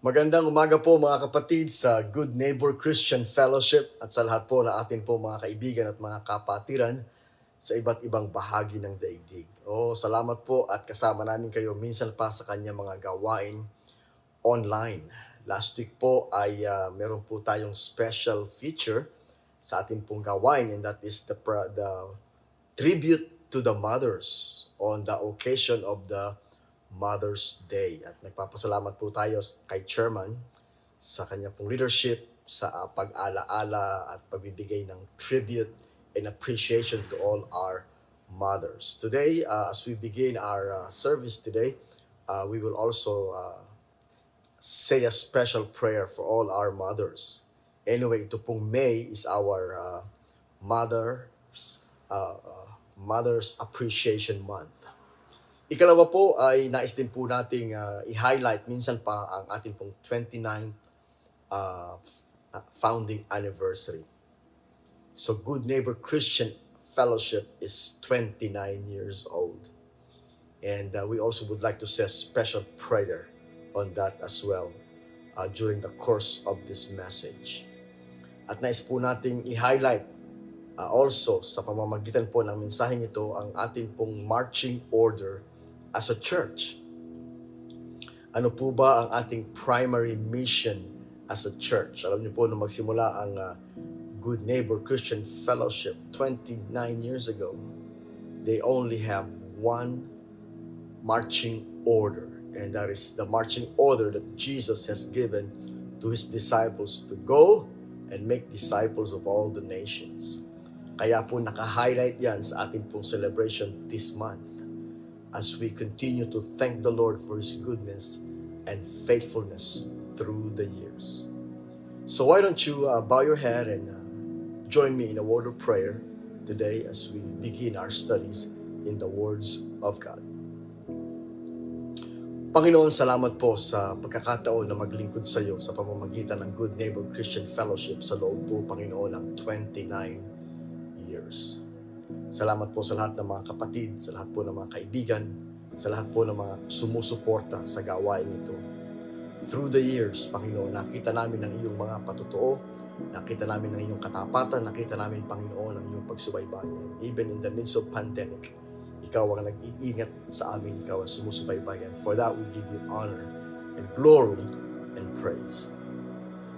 Magandang umaga po mga kapatid sa Good Neighbor Christian Fellowship at sa lahat po na atin po mga kaibigan at mga kapatiran sa iba't ibang bahagi ng daigdig. Oh, salamat po at kasama namin kayo minsan pa sa kanyang mga gawain online. Last week po ay uh, meron po tayong special feature sa ating pong gawain and that is the, the tribute to the mothers on the occasion of the Mother's Day. At nagpapasalamat po tayo kay Chairman sa kanya pong leadership, sa uh, pag-alaala at pagbibigay ng tribute and appreciation to all our mothers. Today, uh, as we begin our uh, service today, uh, we will also uh, say a special prayer for all our mothers. Anyway, ito pong May is our uh, Mother's uh, uh, Mother's Appreciation Month. Ikalawa po ay nais din po nating uh, i-highlight minsan pa ang ating pong 29th uh, founding anniversary. So Good Neighbor Christian Fellowship is 29 years old. And uh, we also would like to say a special prayer on that as well uh, during the course of this message. At nais po nating i-highlight uh, also sa pamamagitan po ng mensaheng ito ang ating pong marching order as a church. Ano po ba ang ating primary mission as a church? Alam niyo po, nung magsimula ang uh, Good Neighbor Christian Fellowship 29 years ago, they only have one marching order. And that is the marching order that Jesus has given to His disciples to go and make disciples of all the nations. Kaya po naka-highlight yan sa ating pong celebration this month as we continue to thank the Lord for His goodness and faithfulness through the years. So, why don't you uh, bow your head and uh, join me in a word of prayer today as we begin our studies in the words of God. Panginoon, salamat po sa pagkakataon na maglingkod sa iyo sa pamamagitan ng Good Neighbor Christian Fellowship sa loob po, Panginoon, ng 29 years. Salamat po sa lahat ng mga kapatid, sa lahat po ng mga kaibigan, sa lahat po ng mga sumusuporta sa gawain ito. Through the years, Panginoon, nakita namin ang iyong mga patutuo, nakita namin ang iyong katapatan, nakita namin, Panginoon, ang iyong pagsubaybayan. Even in the midst of pandemic, ikaw ang nag-iingat sa amin, ikaw ang sumusubaybayan. For that, we give you honor and glory and praise.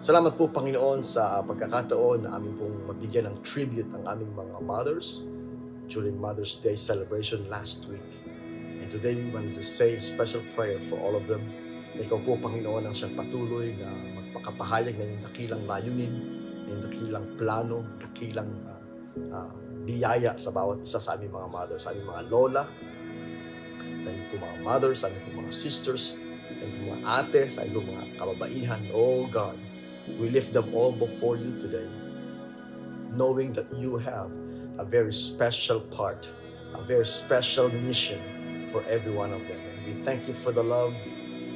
Salamat po, Panginoon, sa pagkakataon na amin pong mabigyan ng tribute ang aming mga mothers, during Mother's Day celebration last week. And today we want to say a special prayer for all of them. Ikaw po, Panginoon, ang siyang patuloy na magpakapahayag ng iyong dakilang layunin, ng dakilang plano, dakilang uh, uh, biyaya sa bawat isa sa aming mga mothers, sa aming mga lola, sa aming po mga mothers, sa aming po mga sisters, sa aming mga ate, sa aming po mga kababaihan. Oh God, we lift them all before you today, knowing that you have a very special part, a very special mission for every one of them. And we thank you for the love,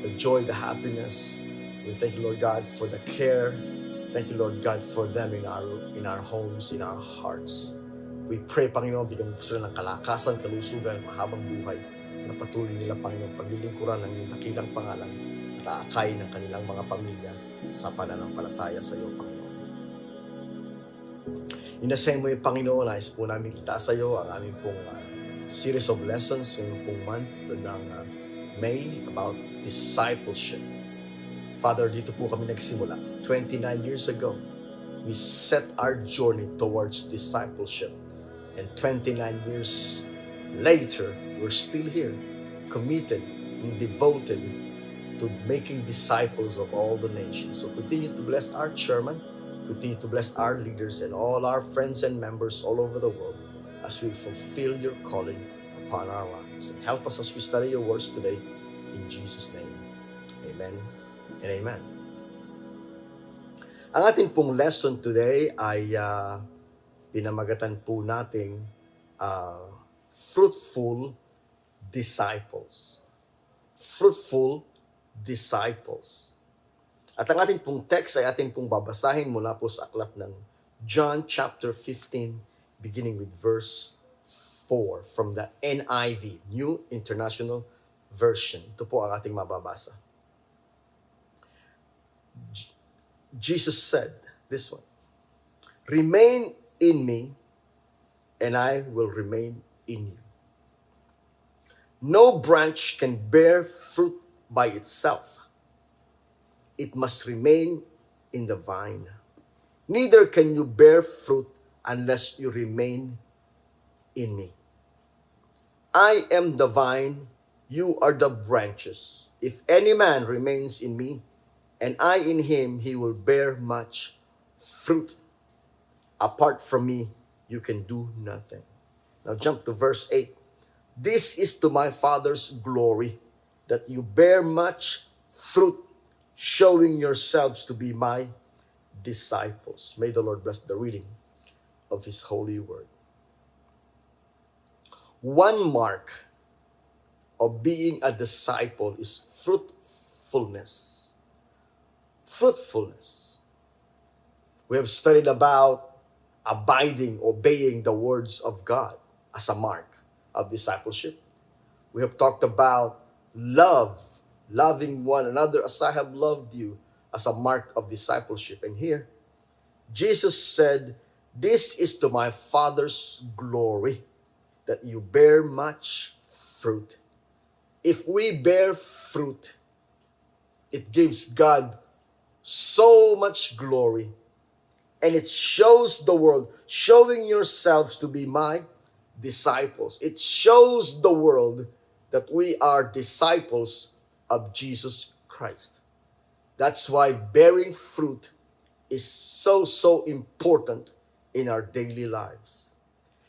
the joy, the happiness. We thank you, Lord God, for the care. Thank you, Lord God, for them in our in our homes, in our hearts. We pray, Panginoon, bigyan mo sila ng kalakasan, kalusugan, mahabang buhay na patuloy nila, Panginoon, paglilingkuran ng iyong dakilang pangalan at aakay ng kanilang mga pamilya sa pananampalataya sa iyo, Panginoon. In the same way, Panginoon, nais po namin itaas sa iyo ang aming pong uh, series of lessons ngayong pong month ng uh, May about discipleship. Father, dito po kami nagsimula. 29 years ago, we set our journey towards discipleship. And 29 years later, we're still here, committed and devoted to making disciples of all the nations. So continue to bless our chairman, Continue to bless our leaders and all our friends and members all over the world as we fulfill your calling upon our lives. And help us as we study your words today. In Jesus' name, amen and amen. Ang ating pong lesson today ay uh, pinamagatan po nating uh, fruitful disciples. Fruitful disciples. At ang ating pong text ay ating pong babasahin mula po sa aklat ng John chapter 15 beginning with verse 4 from the NIV, New International Version. Ito po ang ating mababasa. Jesus said this one Remain in me, and I will remain in you. No branch can bear fruit by itself, it must remain in the vine. Neither can you bear fruit unless you remain in me. I am the vine, you are the branches. If any man remains in me, and I in him, he will bear much fruit. Apart from me, you can do nothing. Now jump to verse 8. This is to my Father's glory, that you bear much fruit, showing yourselves to be my disciples. May the Lord bless the reading of His holy word. One mark of being a disciple is fruitfulness. Fruitfulness. We have studied about abiding, obeying the words of God as a mark of discipleship. We have talked about love, loving one another as I have loved you as a mark of discipleship. And here, Jesus said, This is to my Father's glory that you bear much fruit. If we bear fruit, it gives God so much glory and it shows the world, showing yourselves to be my disciples. It shows the world that we are disciples of Jesus Christ. That's why bearing fruit is so, so important in our daily lives.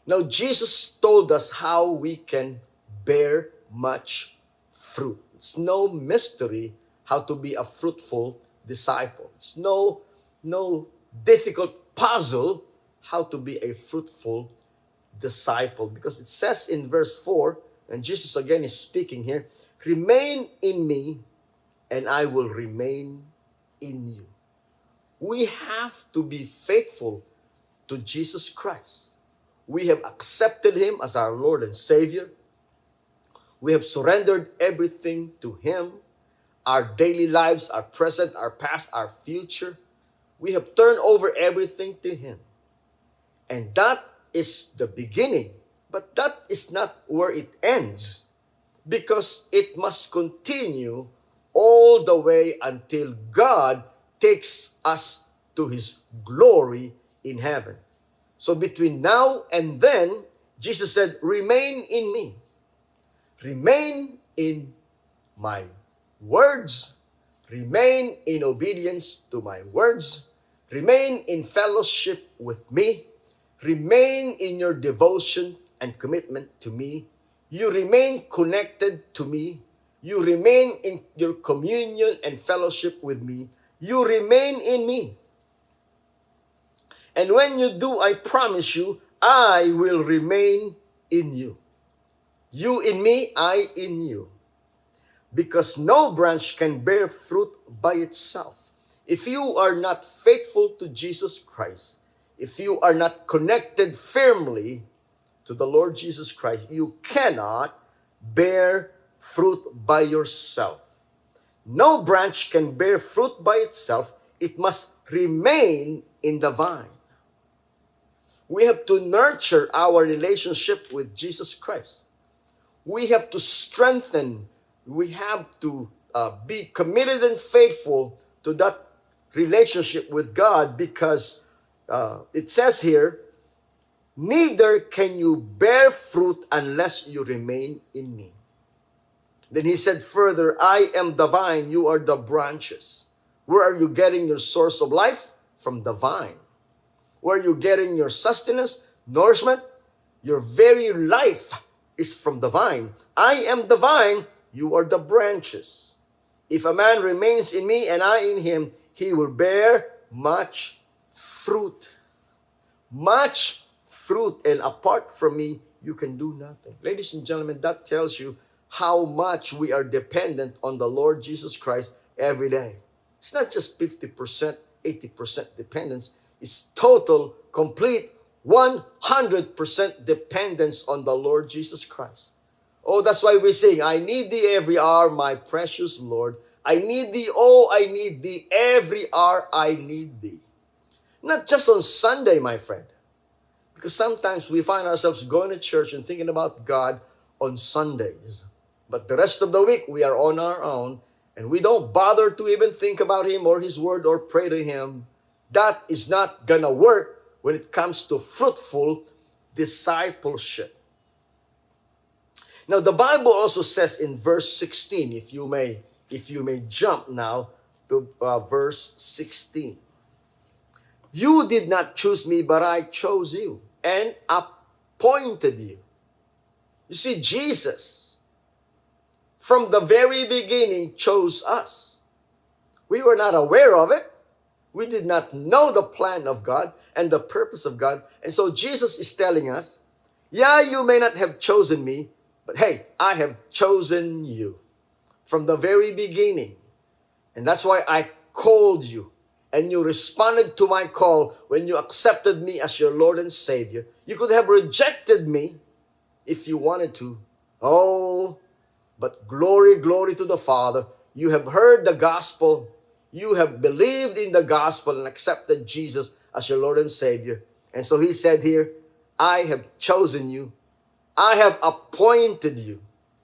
Now, Jesus told us how we can bear much fruit. It's no mystery how to be a fruitful disciple. It's no, no difficult puzzle how to be a fruitful disciple because it says in verse 4, and Jesus again is speaking here, remain in me and I will remain in you. We have to be faithful to Jesus Christ. We have accepted Him as our Lord and Savior. We have surrendered everything to Him our daily lives, our present, our past, our future. We have turned over everything to Him. And that is the beginning, but that is not where it ends because it must continue all the way until God takes us to His glory in heaven. So between now and then, Jesus said, Remain in me. Remain in my words. Remain in obedience to my words. Remain in fellowship with me. Remain in your devotion and commitment to me. You remain connected to me. You remain in your communion and fellowship with me. You remain in me. And when you do, I promise you, I will remain in you. You in me, I in you. Because no branch can bear fruit by itself. If you are not faithful to Jesus Christ, if you are not connected firmly to the Lord Jesus Christ, you cannot bear fruit by yourself. No branch can bear fruit by itself, it must remain in the vine. We have to nurture our relationship with Jesus Christ. We have to strengthen, we have to uh, be committed and faithful to that relationship with God because uh, it says here, neither can you bear fruit unless you remain in me. Then he said further, I am the vine, you are the branches. Where are you getting your source of life? From the vine. Where are you getting your sustenance, nourishment? Your very life is from the vine. I am the vine, you are the branches. If a man remains in me and I in him, he will bear much fruit. Much fruit. And apart from me, you can do nothing. Ladies and gentlemen, that tells you how much we are dependent on the Lord Jesus Christ every day. It's not just 50%, 80% dependence. It's total, complete, 100% dependence on the Lord Jesus Christ. Oh, that's why we sing, I need thee every hour, my precious Lord. I need thee, oh, I need thee. Every hour I need thee. Not just on Sunday, my friend. Because sometimes we find ourselves going to church and thinking about God on Sundays. But the rest of the week, we are on our own and we don't bother to even think about Him or His Word or pray to Him. That is not gonna work when it comes to fruitful discipleship. Now the Bible also says in verse 16, if you may, if you may jump now to uh, verse 16. You did not choose me, but I chose you and appointed you. You see, Jesus, from the very beginning, chose us. We were not aware of it. We did not know the plan of God and the purpose of God. And so Jesus is telling us, yeah, you may not have chosen me, but hey, I have chosen you from the very beginning. And that's why I called you and you responded to my call when you accepted me as your Lord and Savior. You could have rejected me if you wanted to. Oh, but glory, glory to the Father. You have heard the gospel. You have believed in the gospel and accepted Jesus as your Lord and Savior. And so he said here, I have chosen you. I have appointed you.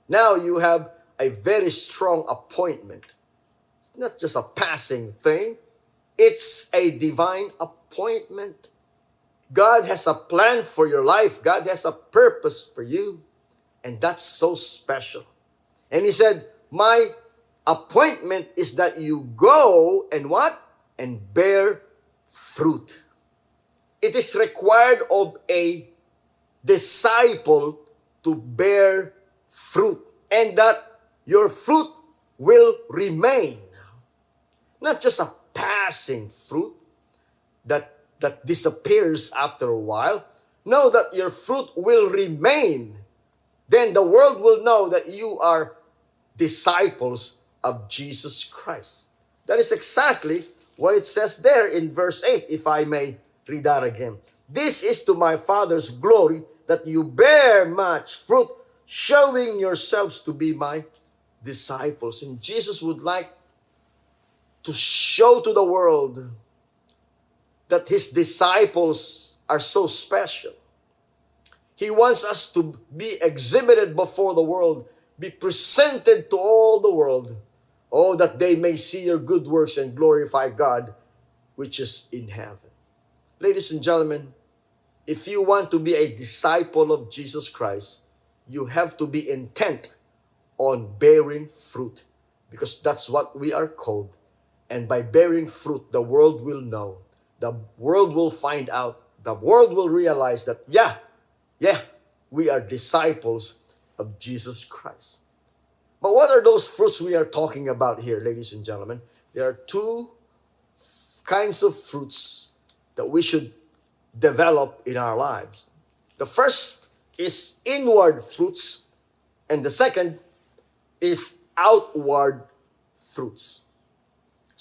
Now you have a very strong appointment. It's not just a passing thing. It's a divine appointment. God has a plan for your life. God has a purpose for you. And that's so special. And he said, my appointment is that you go and what? And bear fruit. It is required of a disciple to bear fruit. And that your fruit will remain. Not just a passing fruit that, that disappears after a while. Know that your fruit will remain. Then the world will know that you are disciples of Jesus Christ. That is exactly what it says there in verse 8, if I may read that again. This is to my Father's glory that you bear much fruit, showing yourselves to be my disciples. And Jesus would like to show to the world that his disciples are so special. He wants us to be exhibited before the world, be presented to all the world. Oh, that they may see your good works and glorify God, which is in heaven. Ladies and gentlemen, if you want to be a disciple of Jesus Christ, you have to be intent on bearing fruit because that's what we are called. And by bearing fruit, the world will know. The world will find out. The world will realize that, yeah, yeah, we are disciples of Jesus Christ. But what are those fruits we are talking about here, ladies and gentlemen? There are two kinds of fruits that we should develop in our lives. The first is inward fruits, and the second is outward fruits.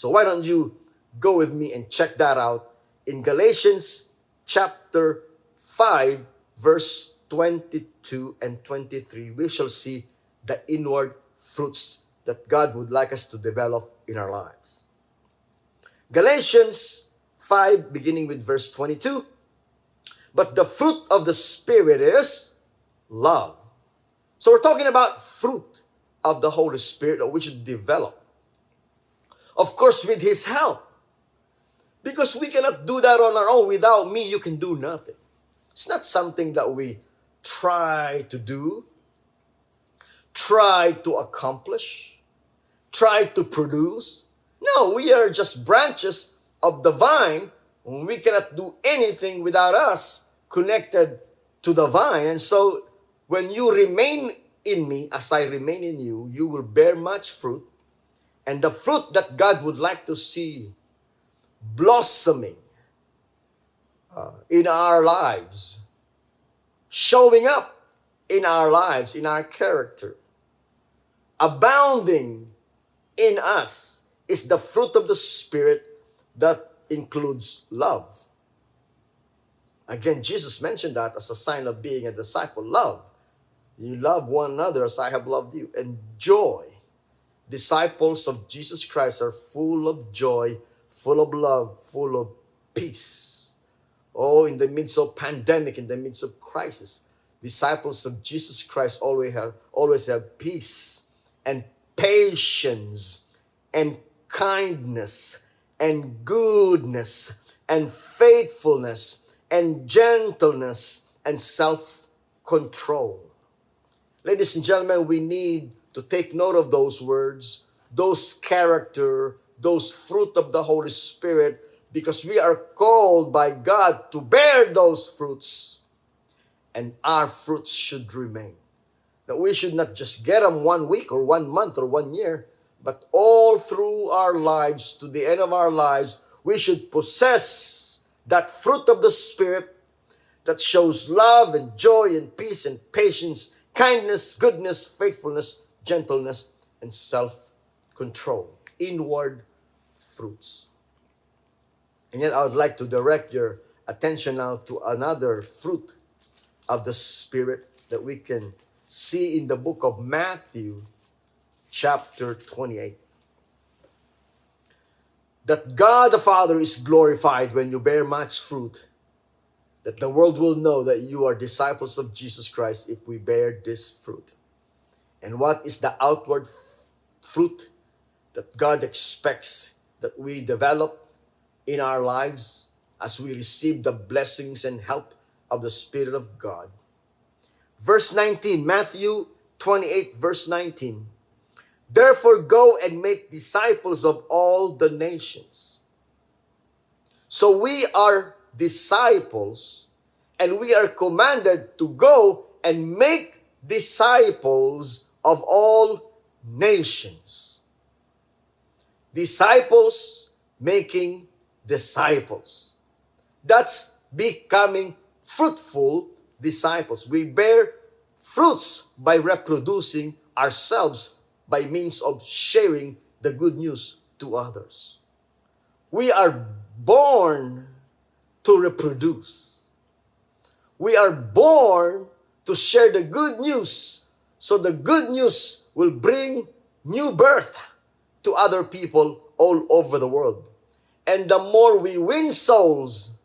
So why don't you go with me and check that out in Galatians chapter 5 verse 22 and 23 we shall see the inward fruits that God would like us to develop in our lives. Galatians 5 beginning with verse 22 But the fruit of the spirit is love. So we're talking about fruit of the Holy Spirit that we should develop. Of course, with His help. Because we cannot do that on our own. Without me, you can do nothing. It's not something that we try to do, try to accomplish, try to produce. No, we are just branches of the vine. We cannot do anything without us connected to the vine. And so, when you remain in me, as I remain in you, you will bear much fruit and the fruit that God would like to see blossoming uh, in our lives, showing up in our lives, in our character, abounding in us is the fruit of the Spirit that includes love. Again, Jesus mentioned that as a sign of being a disciple love. You love one another as I have loved you. And joy disciples of Jesus Christ are full of joy, full of love, full of peace. Oh, in the midst of pandemic, in the midst of crisis, disciples of Jesus Christ always have always have peace and patience and kindness and goodness and faithfulness and gentleness and self-control. Ladies and gentlemen, we need to take note of those words, those character, those fruit of the Holy Spirit, because we are called by God to bear those fruits, and our fruits should remain. That we should not just get them one week or one month or one year, but all through our lives, to the end of our lives, we should possess that fruit of the Spirit that shows love and joy and peace and patience, kindness, goodness, faithfulness, gentleness, and self control. Inward fruits. And yet, I would like to direct your attention now to another fruit of the Spirit that we can see in the book of Matthew, chapter 28. That God the Father is glorified when you bear much fruit, that the world will know that you are disciples of Jesus Christ if we bear this fruit. And what is the outward fruit that God expects that we develop in our lives as we receive the blessings and help of the Spirit of God? Verse 19, Matthew 28, verse 19. Therefore, go and make disciples of all the nations. So we are disciples, and we are commanded to go and make disciples of all nations. Disciples making disciples. That's becoming fruitful disciples. We bear fruits by reproducing ourselves by means of sharing the good news to others. We are born to reproduce. We are born to share the good news so the good news will bring new birth to other people all over the world. And the more we win souls,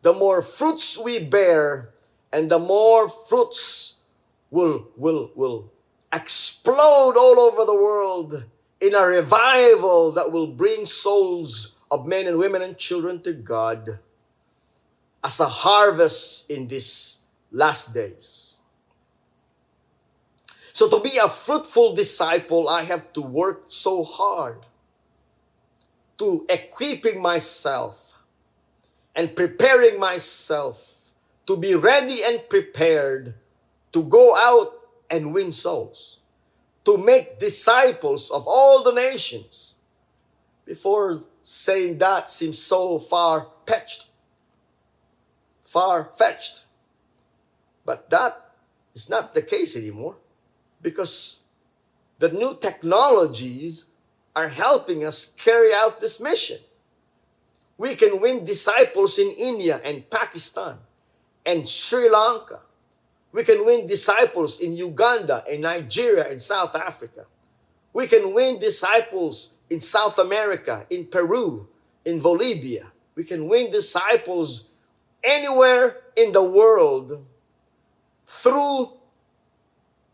the more fruits we bear, and the more fruits will, will, will explode all over the world in a revival that will bring souls of men and women and children to God as a harvest in these last days. So to be a fruitful disciple, I have to work so hard to equipping myself and preparing myself to be ready and prepared to go out and win souls, to make disciples of all the nations. Before saying that seems so far fetched, far fetched. But that is not the case anymore because the new technologies are helping us carry out this mission. We can win disciples in India and Pakistan and Sri Lanka. We can win disciples in Uganda and Nigeria and South Africa. We can win disciples in South America, in Peru, in Bolivia. We can win disciples anywhere in the world through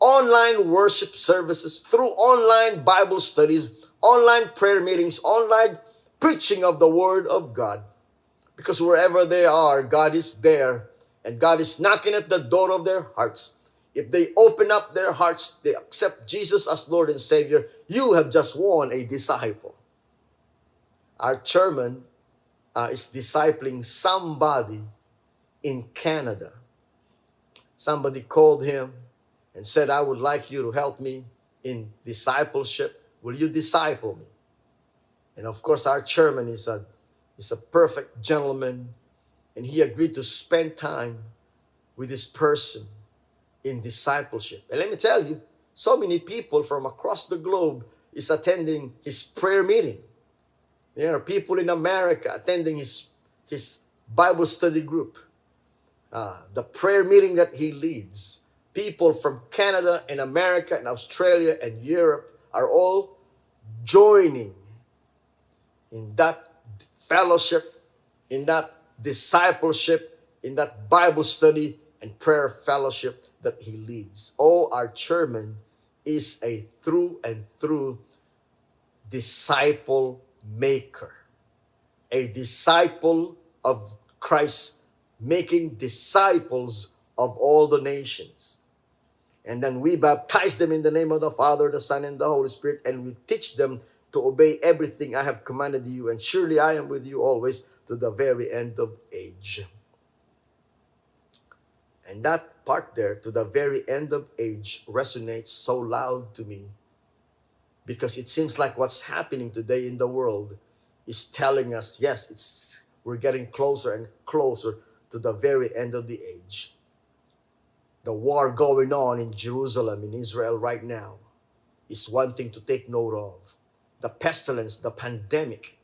online worship services, through online Bible studies, online prayer meetings, online preaching of the Word of God. Because wherever they are, God is there and God is knocking at the door of their hearts. If they open up their hearts, they accept Jesus as Lord and Savior, you have just won a disciple. Our chairman uh, is discipling somebody in Canada. Somebody called him and said, I would like you to help me in discipleship. Will you disciple me? And of course, our chairman is a, is a perfect gentleman, and he agreed to spend time with this person in discipleship. And let me tell you, so many people from across the globe is attending his prayer meeting. There are people in America attending his, his Bible study group, uh, the prayer meeting that he leads people from Canada and America and Australia and Europe are all joining in that fellowship, in that discipleship, in that Bible study and prayer fellowship that he leads. Oh, our chairman is a through and through disciple maker, a disciple of Christ, making disciples of all the nations. And then we baptize them in the name of the Father, the Son, and the Holy Spirit, and we teach them to obey everything I have commanded you, and surely I am with you always to the very end of age. And that part there, to the very end of age, resonates so loud to me because it seems like what's happening today in the world is telling us, yes, it's we're getting closer and closer to the very end of the age. The war going on in Jerusalem, in Israel right now, is one thing to take note of. The pestilence, the pandemic,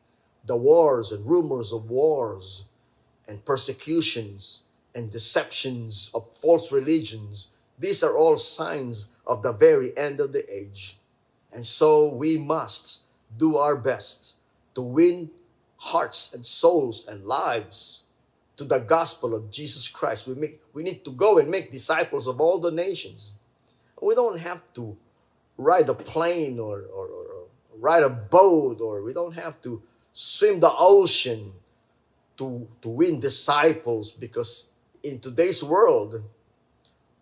the wars and rumors of wars and persecutions and deceptions of false religions, these are all signs of the very end of the age. And so we must do our best to win hearts and souls and lives to the gospel of Jesus Christ. We, make, we need to go and make disciples of all the nations. We don't have to ride a plane or, or, or, or ride a boat or we don't have to swim the ocean to, to win disciples because in today's world,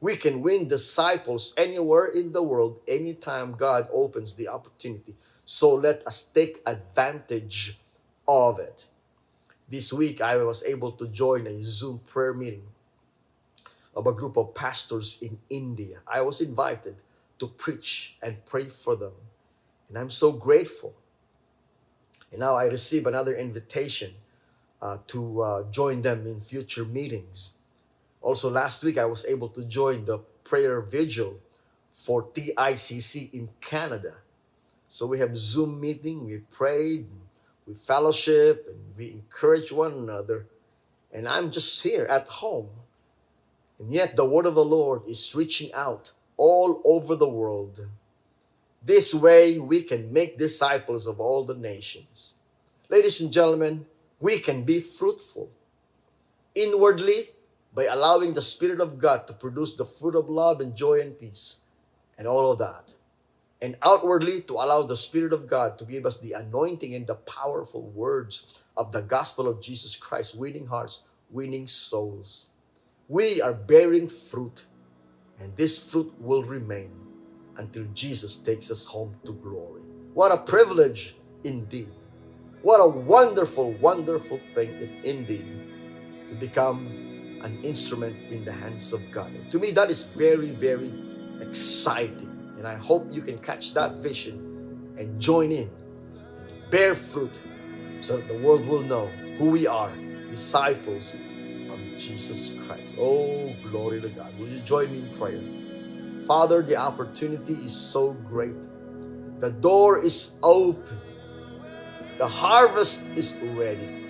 we can win disciples anywhere in the world, anytime God opens the opportunity. So let us take advantage of it. This week, I was able to join a Zoom prayer meeting of a group of pastors in India. I was invited to preach and pray for them. And I'm so grateful. And now I receive another invitation uh, to uh, join them in future meetings. Also, last week I was able to join the prayer vigil for TICC in Canada. So we have Zoom meeting, we prayed, we fellowship, and we encourage one another. And I'm just here at home. And yet the word of the Lord is reaching out all over the world. This way we can make disciples of all the nations. Ladies and gentlemen, we can be fruitful inwardly by allowing the Spirit of God to produce the fruit of love and joy and peace and all of that. And outwardly to allow the Spirit of God to give us the anointing and the powerful words of the gospel of Jesus Christ, winning hearts, winning souls. We are bearing fruit, and this fruit will remain until Jesus takes us home to glory. What a privilege indeed. What a wonderful, wonderful thing indeed to become an instrument in the hands of God. And to me, that is very, very exciting. And I hope you can catch that vision and join in and bear fruit so that the world will know who we are, disciples of Jesus Christ. Oh, glory to God. Will you join me in prayer? Father, the opportunity is so great. The door is open. The harvest is ready.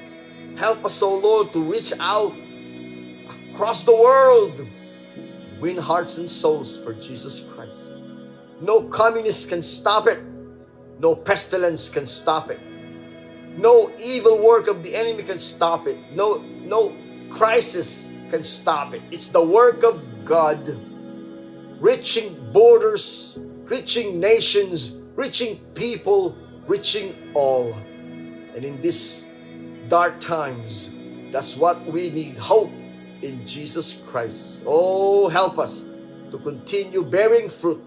Help us, O oh Lord, to reach out across the world and win hearts and souls for Jesus Christ. No communist can stop it. No pestilence can stop it. No evil work of the enemy can stop it. No, no crisis can stop it. It's the work of God reaching borders, reaching nations, reaching people, reaching all. And in these dark times, that's what we need hope in Jesus Christ. Oh, help us to continue bearing fruit,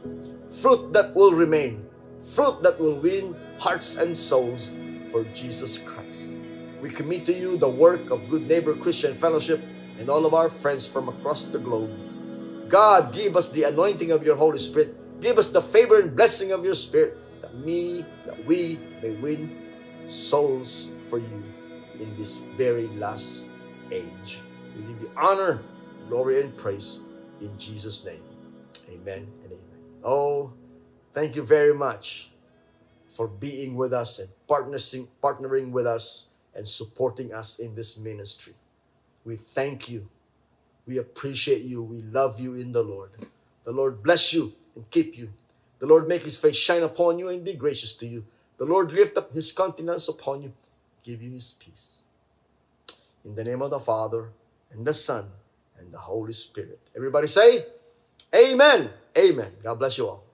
fruit that will remain, fruit that will win hearts and souls for Jesus Christ. We commit to you the work of Good Neighbor Christian Fellowship and all of our friends from across the globe. God, give us the anointing of your Holy Spirit. Give us the favor and blessing of your Spirit that me, that we may win souls for you in this very last age. We give you honor, glory, and praise in Jesus' name. Amen. Oh, thank you very much for being with us and partnering, partnering with us and supporting us in this ministry. We thank you. We appreciate you. We love you in the Lord. The Lord bless you and keep you. The Lord make his face shine upon you and be gracious to you. The Lord lift up his countenance upon you, give you his peace. In the name of the Father, and the Son, and the Holy Spirit. Everybody say, Amen. Amen. God bless you all.